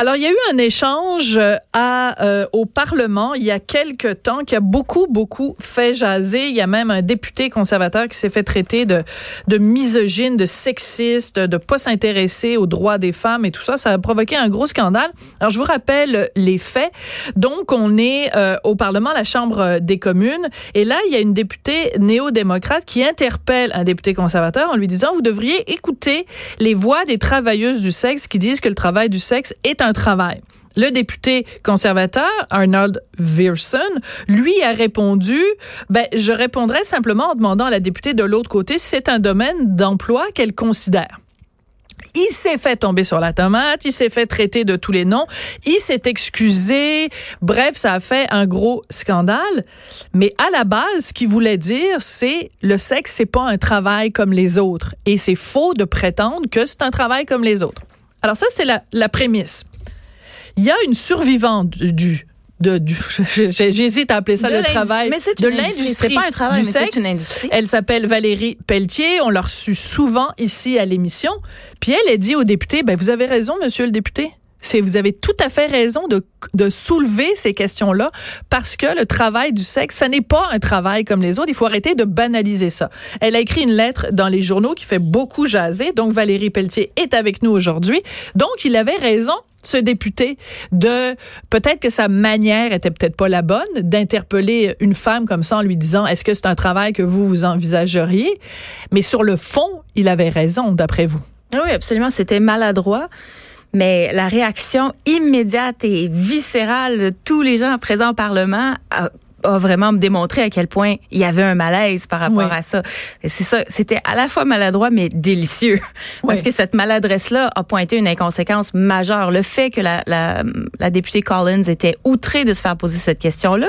Alors, il y a eu un échange euh, à, euh, au Parlement il y a quelque temps qui a beaucoup, beaucoup fait jaser. Il y a même un député conservateur qui s'est fait traiter de, de misogyne, de sexiste, de pas s'intéresser aux droits des femmes et tout ça. Ça a provoqué un gros scandale. Alors, je vous rappelle les faits. Donc, on est euh, au Parlement, la Chambre des communes. Et là, il y a une députée néo-démocrate qui interpelle un député conservateur en lui disant, vous devriez écouter les voix des travailleuses du sexe qui disent que le travail du sexe est un travail. Le député conservateur, Arnold Veerson, lui a répondu, ben, je répondrai simplement en demandant à la députée de l'autre côté si c'est un domaine d'emploi qu'elle considère. Il s'est fait tomber sur la tomate, il s'est fait traiter de tous les noms, il s'est excusé. Bref, ça a fait un gros scandale. Mais à la base, ce qu'il voulait dire, c'est le sexe, c'est pas un travail comme les autres. Et c'est faux de prétendre que c'est un travail comme les autres. Alors ça, c'est la prémisse. Il y a une survivante du de, du, j'hésite à appeler ça le travail mais de l'industrie. C'est pas un travail, mais une industrie. Elle s'appelle Valérie Pelletier. On l'a reçue souvent ici à l'émission. Puis elle, a dit au député, ben, vous avez raison, monsieur le député. C'est, vous avez tout à fait raison de, de soulever ces questions-là parce que le travail du sexe, ça n'est pas un travail comme les autres. Il faut arrêter de banaliser ça. Elle a écrit une lettre dans les journaux qui fait beaucoup jaser. Donc, Valérie Pelletier est avec nous aujourd'hui. Donc, il avait raison ce député de peut-être que sa manière était peut-être pas la bonne d'interpeller une femme comme ça en lui disant est-ce que c'est un travail que vous vous envisageriez? Mais sur le fond il avait raison d'après vous. Oui absolument c'était maladroit. Mais la réaction immédiate et viscérale de tous les gens présents au Parlement a vraiment me démontré à quel point il y avait un malaise par rapport à ça. C'est ça, c'était à la fois maladroit mais délicieux parce que cette maladresse là a pointé une inconséquence majeure. Le fait que la, la, la députée Collins était outrée de se faire poser cette question là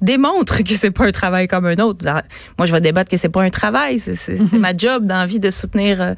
démontre que c'est pas un travail comme un autre. Moi, je vais débattre que c'est pas un travail. C'est mhm. ma job d'envie de soutenir euh,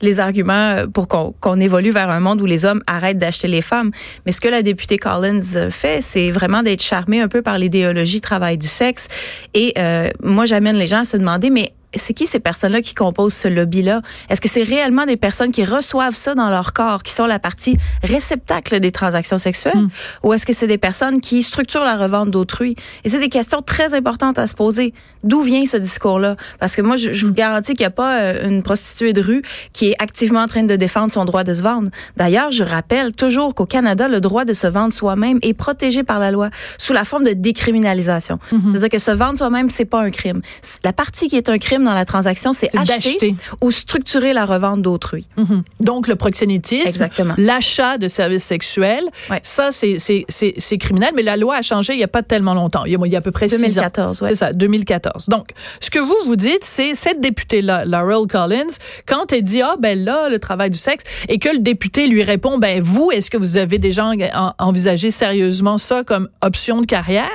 les arguments euh, pour qu'on évolue vers un monde où les hommes arrêtent d'acheter les femmes. Mais ce que la députée Collins euh, fait, c'est vraiment d'être charmée un peu par l'idéologie travail du sexe. Et moi, j'amène les gens à se demander, mais c'est qui ces personnes-là qui composent ce lobby-là? Est-ce que c'est réellement des personnes qui reçoivent ça dans leur corps, qui sont la partie réceptacle des transactions sexuelles? Hmm. Ou est-ce que c'est des personnes qui structurent la revente d'autrui? Et c'est des questions très importantes à se poser. D'où vient ce discours-là? Parce que moi, je, vous garantis qu'il n'y a pas euh, une prostituée de rue qui est activement en train de défendre son droit de se vendre. D'ailleurs, je rappelle toujours qu'au Canada, le droit de se vendre soi-même est protégé par la loi sous la forme de décriminalisation. Hmm. C'est-à-dire que se vendre soi-même, c'est pas un crime. La partie qui est un crime dans la transaction, c'est acheter, ou structurer la revente d'autrui. Mhm. Donc, le proxénétisme, l'achat de services sexuels, ça, c'est criminel, mais la loi a changé il n'y a pas tellement longtemps. Il y a, il y a à peu près 2014, six ans. C'est ça, 2014. Donc, ce que vous vous dites, c'est cette députée-là, Laurel Collins, quand elle dit, ah, ben là, le travail du sexe, et que le député lui répond, ben vous, est-ce que vous avez déjà envisagé sérieusement ça comme option de carrière?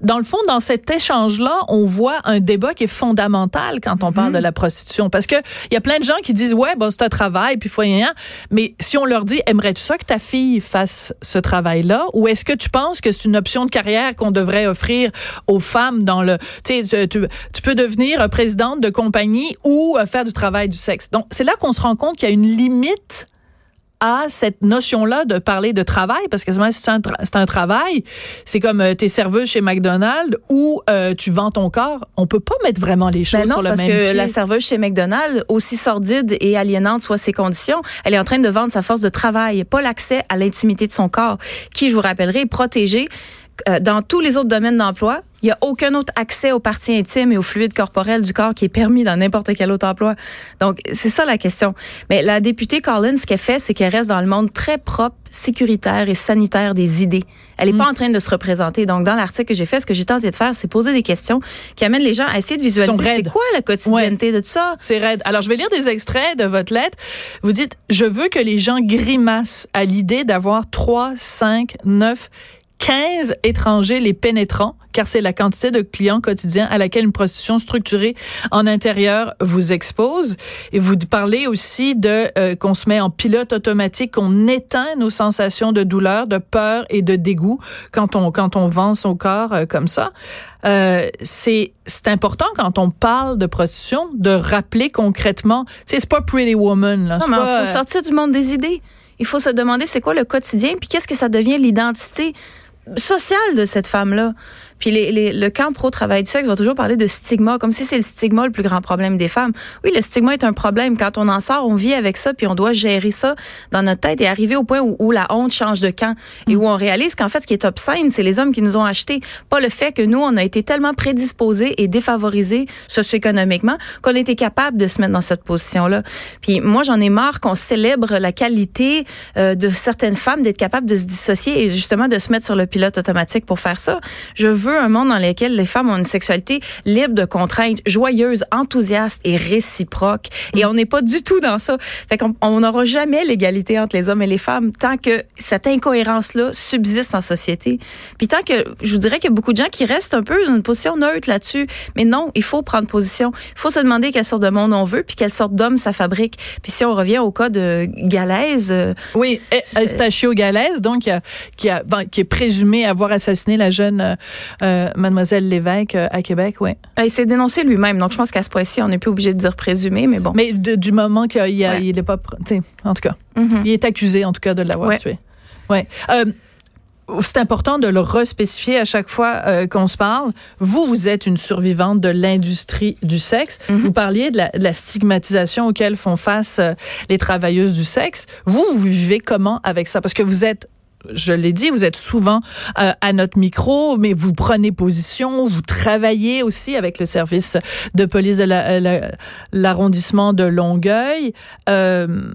Dans le fond, dans cet échange-là, on voit un débat qui est fondamental quand on parle de mhm. la prostitution. Parce que il y a plein de gens qui disent, ouais, bon, c'est un travail, puis faut rien. Mais si on leur dit, aimerais-tu ça que ta fille fasse ce travail-là? Ou est-ce que tu penses que c'est une option de carrière qu'on devrait offrir aux femmes dans le, tu sais, tu, peux devenir présidente de compagnie ou euh, faire du travail du sexe? Donc, c'est là qu'on se rend compte qu'il y a une limite à cette notion-là de parler de travail, parce que c'est un, un, travail, c'est comme euh, tes serveuses chez McDonald's ou euh, tu vends ton corps. On peut pas mettre vraiment les choses ben sur le même pied. parce que la serveuse chez McDonald's, aussi sordide et aliénante soient ses conditions, elle est en train de vendre sa force de travail, pas l'accès à l'intimité de son corps, qui, je vous rappellerai, est protégé euh, dans tous les autres domaines d'emploi, il n'y a aucun autre accès aux parties intimes et aux fluides corporels du corps qui est permis dans n'importe quel autre emploi. Donc, c'est ça la question. Mais la députée Collins, ce qu'elle fait, c'est qu'elle reste dans le monde très propre, sécuritaire et sanitaire des idées. Elle n'est pas mm. en train de se représenter. Donc, dans l'article que j'ai fait, ce que j'ai tenté de faire, c'est poser des questions qui amènent les gens à essayer de visualiser c'est quoi la quotidienneté de tout ça. C'est raide. Alors, je vais lire des extraits de votre lettre. Vous dites, je veux que les gens grimacent à l'idée d'avoir 3, 5, 9, 15 étrangers les pénétrants, car c'est la quantité de clients quotidiens à laquelle une prostitution structurée en intérieur vous expose. Et vous parlez aussi de euh, qu'on se met en pilote automatique, qu'on éteint nos sensations de douleur, de peur et de dégoût quand on quand on vend son corps euh, comme ça. Euh, c'est c'est important quand on parle de prostitution de rappeler concrètement. C'est pas Pretty Woman là. Non, mais faut sortir du monde des idées. Il faut se demander c'est quoi le quotidien, puis qu'est-ce que ça devient l'identité? Sociale de cette femme-là. Puis les, les, le camp pro-travail du sexe va toujours parler de stigma, comme si c'est le stigma le plus grand problème des femmes. Oui, le stigma est un problème. Quand on en sort, on vit avec ça, puis on doit gérer ça dans notre tête et arriver au point où, où la honte change de camp et où on réalise qu'en fait, ce qui est obscène, c'est les hommes qui nous ont achetés, pas le fait que nous, on a été tellement prédisposés et défavorisés socio-économiquement qu'on était capable de se mettre dans cette position-là. Puis moi, j'en ai marre qu'on célèbre la qualité euh, de certaines femmes d'être capables de se dissocier et justement de se mettre sur le pilote automatique pour faire ça. Je veux un monde dans lequel les femmes ont une sexualité libre de contraintes, joyeuse, enthousiaste et réciproque. Et on n'est pas du tout dans ça. Fait qu'on on n'aura jamais l'égalité entre les hommes et les femmes tant que cette incohérence-là subsiste en société. Puis tant que, je vous dirais qu'il y a beaucoup de gens qui restent un peu dans une position neutre là-dessus. Mais non, il faut prendre position. Il faut se demander quelle sorte de monde on veut, puis quelle sorte d'homme ça fabrique. Puis si on revient au cas de Galaise. Euh, oui, Eustachio Galaise, donc, qui, a, qui, a, qui est présumé avoir assassiné la jeune euh, euh, Mademoiselle Lévesque euh, à Québec, oui. Il s'est dénoncé lui-même, donc je pense qu'à ce point-ci, on n'est plus obligé de dire présumé, mais bon. Mais du moment qu'il n'est pas, en tout cas, mm-hmm. il est accusé en tout cas de l'avoir tué. Ouais. Euh, c'est important de le respécifier à chaque fois qu'on se parle. Vous, vous êtes une survivante de l'industrie du sexe. Mm-hmm. Vous parliez de la, stigmatisation auquel font face les travailleuses du sexe. Vous, vous vivez comment avec ça? Parce que vous êtes je l'ai dit, vous êtes souvent euh, à notre micro, mais vous prenez position, vous travaillez aussi avec le service de police de l'arrondissement de Longueuil. Euh,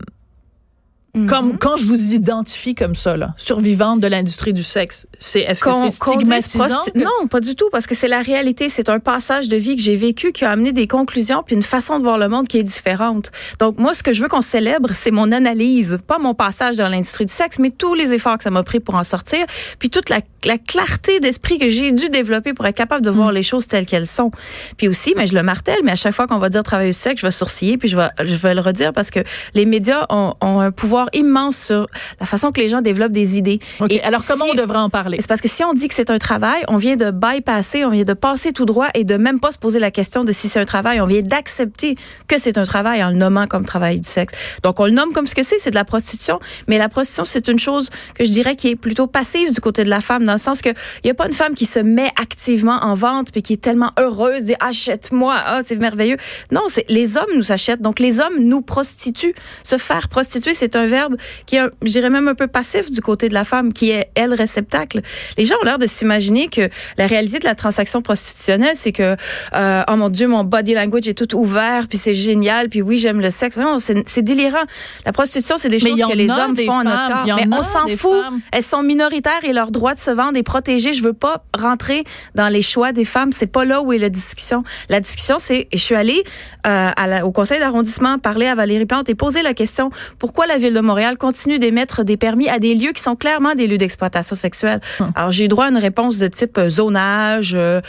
Mhm. Comme quand je vous identifie comme ça, là, survivante de l'industrie du sexe, c'est est-ce que c'est stigmatisant Non, pas du tout, parce que c'est la réalité. C'est un passage de vie que j'ai vécu qui a amené des conclusions puis une façon de voir le monde qui est différente. Donc moi, ce que je veux qu'on célèbre, c'est mon analyse, pas mon passage dans l'industrie du sexe, mais tous les efforts que ça m'a pris pour en sortir, puis toute la, la clarté d'esprit que j'ai dû développer pour être capable de voir mhm. les choses telles qu'elles sont. Puis aussi, mais je le martèle, mais à chaque fois qu'on va dire travailler du sexe, je vais sourciller puis je vais, je vais le redire parce que les médias ont, ont un pouvoir immense sur la façon que les gens développent des idées. Et alors, comment on devrait en parler? C'est parce que si on dit que c'est un travail, on vient de bypasser, on vient de passer tout droit et de même pas se poser la question de si c'est un travail. On vient d'accepter que c'est un travail en le nommant comme travail du sexe. Donc, on le nomme comme ce que c'est, c'est de la prostitution. Mais la prostitution, c'est une chose que je dirais qui est plutôt passive du côté de la femme, dans le sens que il y a pas une femme qui se met activement en vente puis qui est tellement heureuse, dit achète-moi, ah, c'est merveilleux. Non, c'est les hommes nous achètent. Donc, les hommes nous prostituent. Se faire prostituer, c'est un verbe qui est, je dirais même un peu passif du côté de la femme, qui est, elle, réceptacle. Les gens ont l'air de s'imaginer que la réalité de la transaction prostitutionnelle, c'est que, euh, oh mon Dieu, mon body language est tout ouvert, puis c'est génial, puis oui, j'aime le sexe. Vraiment, c'est délirant. La prostitution, c'est des choses que les hommes font à notre corps. Mais on s'en fout. Elles sont minoritaires et leur droit de se vendre est protégé. Je veux pas rentrer dans les choix des femmes. C'est pas là où est la discussion. La discussion, c'est, je suis allée euh, à au conseil d'arrondissement parler à Valérie Plante et poser la question pourquoi la ville de Montréal continue d'émettre des permis à des lieux qui sont clairement des lieux d'exploitation sexuelle. Hum. Alors, j'ai eu droit à une réponse de type euh, zonage euh,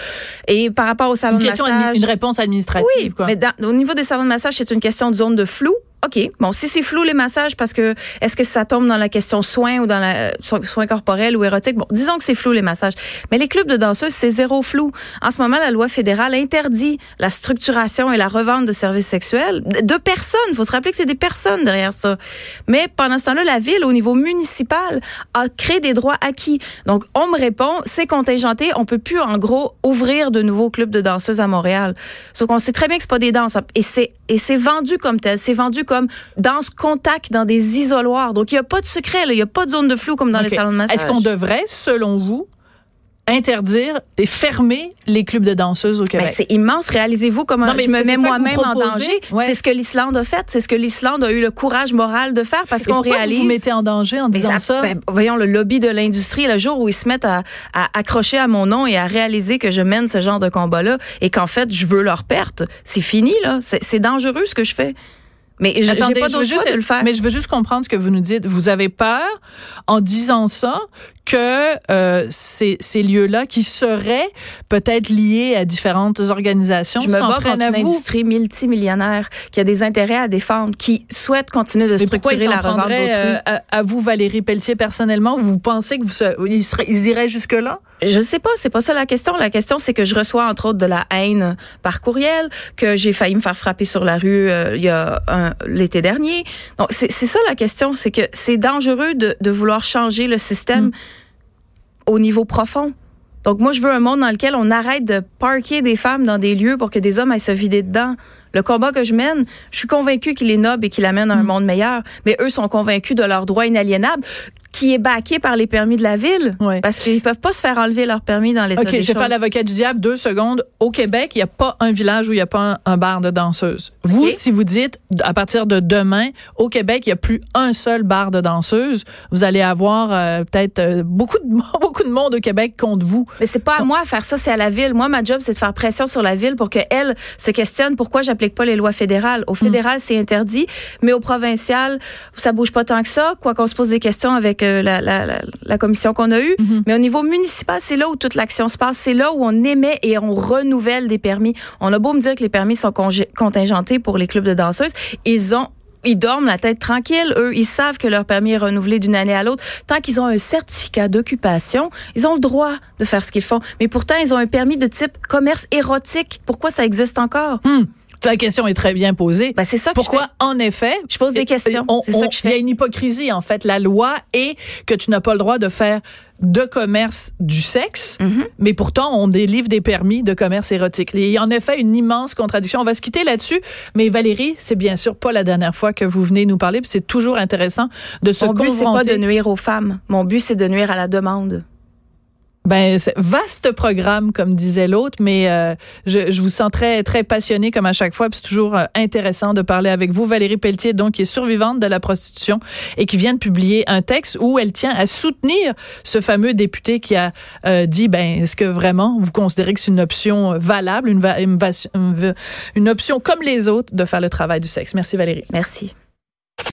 et par rapport au salon de massage. Une réponse administrative, oui, Mais au niveau des salons de massage, c'est une question de zone de flou. OK. Bon, si c'est flou les massages, parce que est-ce que ça tombe dans la question soins ou dans la soins corporels ou érotiques? Bon, disons que c'est flou les massages. Mais les clubs de danseuses, c'est zéro flou. En ce moment, la loi fédérale interdit la structuration et la revente de services sexuels de personnes. Faut se rappeler que c'est des personnes derrière ça. Mais pendant ce temps-là, la ville, au niveau municipal, a créé des droits acquis. Donc, on me répond, c'est contingenté. On peut plus, en gros, ouvrir de nouveaux clubs de danseuses à Montréal. Sauf qu'on sait très bien que c'est pas des danses. Et c'est, et c'est vendu comme tel. C'est vendu comme dans ce contact, dans des isoloirs. Donc, il n'y a pas de secret, il n'y a pas de zone de flou comme dans les salons de massage. Est-ce qu'on devrait, selon vous, interdire et fermer les clubs de danseuses au ben, Québec? c'est immense. Réalisez-vous comment je me mets moi-même en danger. C'est ce que l'Islande a fait. C'est ce que l'Islande a eu le courage moral de faire parce qu'on réalise. Vous vous mettez en danger en disant ça. Ben, voyons le lobby de l'industrie. Le jour où ils se mettent à, à, accrocher à mon nom et à réaliser que je mène ce genre de combat-là et qu'en fait je veux leur perte, c'est fini là. C'est dangereux ce que je fais. Mais je, Attendez, pas je veux juste, de le faire. Mais je veux juste comprendre ce que vous nous dites. Vous avez peur, en disant ça, que euh, ces, ces lieux-là qui seraient peut-être liés à différentes organisations Je me bats contre une industrie multimillionnaire qui a des intérêts à défendre, qui souhaite continuer de structurer la revente. Euh, à, à, vous, Valérie Pelletier, personnellement, vous pensez que vous, ils, seraient, ils iraient jusque-là? Je sais pas, c'est pas ça la question. La question, c'est que je reçois entre autres de la haine par courriel, que j'ai failli me faire frapper sur la rue euh, il y a l'été dernier. Donc c'est ça la question, c'est que c'est dangereux de, de, vouloir changer le système mm. Au niveau profond. Donc moi, je veux un monde dans lequel on arrête de parquer des femmes dans des lieux pour que des hommes aillent se vider dedans. Le combat que je mène, je suis convaincue qu'il est noble et qu'il amène à un mm. monde meilleur. Mais eux sont convaincus de leurs droits inaliénables qui est baqué par les permis de la ville. Parce qu'ils peuvent pas se faire enlever leur permis dans l'état OK, je vais faire l'avocat du diable deux secondes. Au Québec, il n'y a pas un village où il n'y a pas un, bar de danseuses. Vous, si vous dites, à partir de demain, au Québec, il n'y a plus un seul bar de danseuses, vous allez avoir euh, peut-être euh, beaucoup, de, beaucoup de monde au Québec contre vous. Mais c'est pas à moi à faire ça, c'est à la ville. Moi, ma job, c'est de faire pression sur la ville pour qu'elle se questionne pourquoi j'applique pas les lois fédérales. Au fédéral, c'est interdit, mais au provincial, ça bouge pas tant que ça, quoi qu'on se pose des questions avec la, la, la, commission qu'on a eue. Mhm. Mais au niveau municipal, c'est là où toute l'action se passe. C'est là où on émet et on renouvelle des permis. On a beau me dire que les permis sont contingentés pour les clubs de danseuses. Ils ont ils dorment la tête tranquille. Eux, ils savent que leur permis est renouvelé d'une année à l'autre. Tant qu'ils ont un certificat d'occupation, ils ont le droit de faire ce qu'ils font. Mais pourtant, ils ont un permis de type commerce érotique. Pourquoi ça existe encore? Hmm. La question est très bien posée. Ben, c'est ça. Pourquoi, en effet, je pose des questions. C'est ça que je fais. Il y a une hypocrisie en fait. La loi est que tu n'as pas le droit de faire de commerce du sexe, mm-hmm. mais pourtant on délivre des permis de commerce érotique. Il y a en effet une immense contradiction. On va se quitter là-dessus, mais Valérie, c'est bien sûr pas la dernière fois que vous venez nous parler, puis c'est toujours intéressant de se Mon but c'est pas de nuire aux femmes. Mon but c'est de nuire à la demande. Ben, vaste programme, comme disait l'autre, mais euh, je, je, vous sens très, très passionné comme à chaque fois. C'est toujours euh, intéressant de parler avec vous. Valérie Pelletier, donc, qui est survivante de la prostitution et qui vient de publier un texte où elle tient à soutenir ce fameux député qui a euh, dit, ben, est-ce que vraiment vous considérez que c'est une option valable, une, une, une option comme les autres de faire le travail du sexe? Merci Valérie. Merci.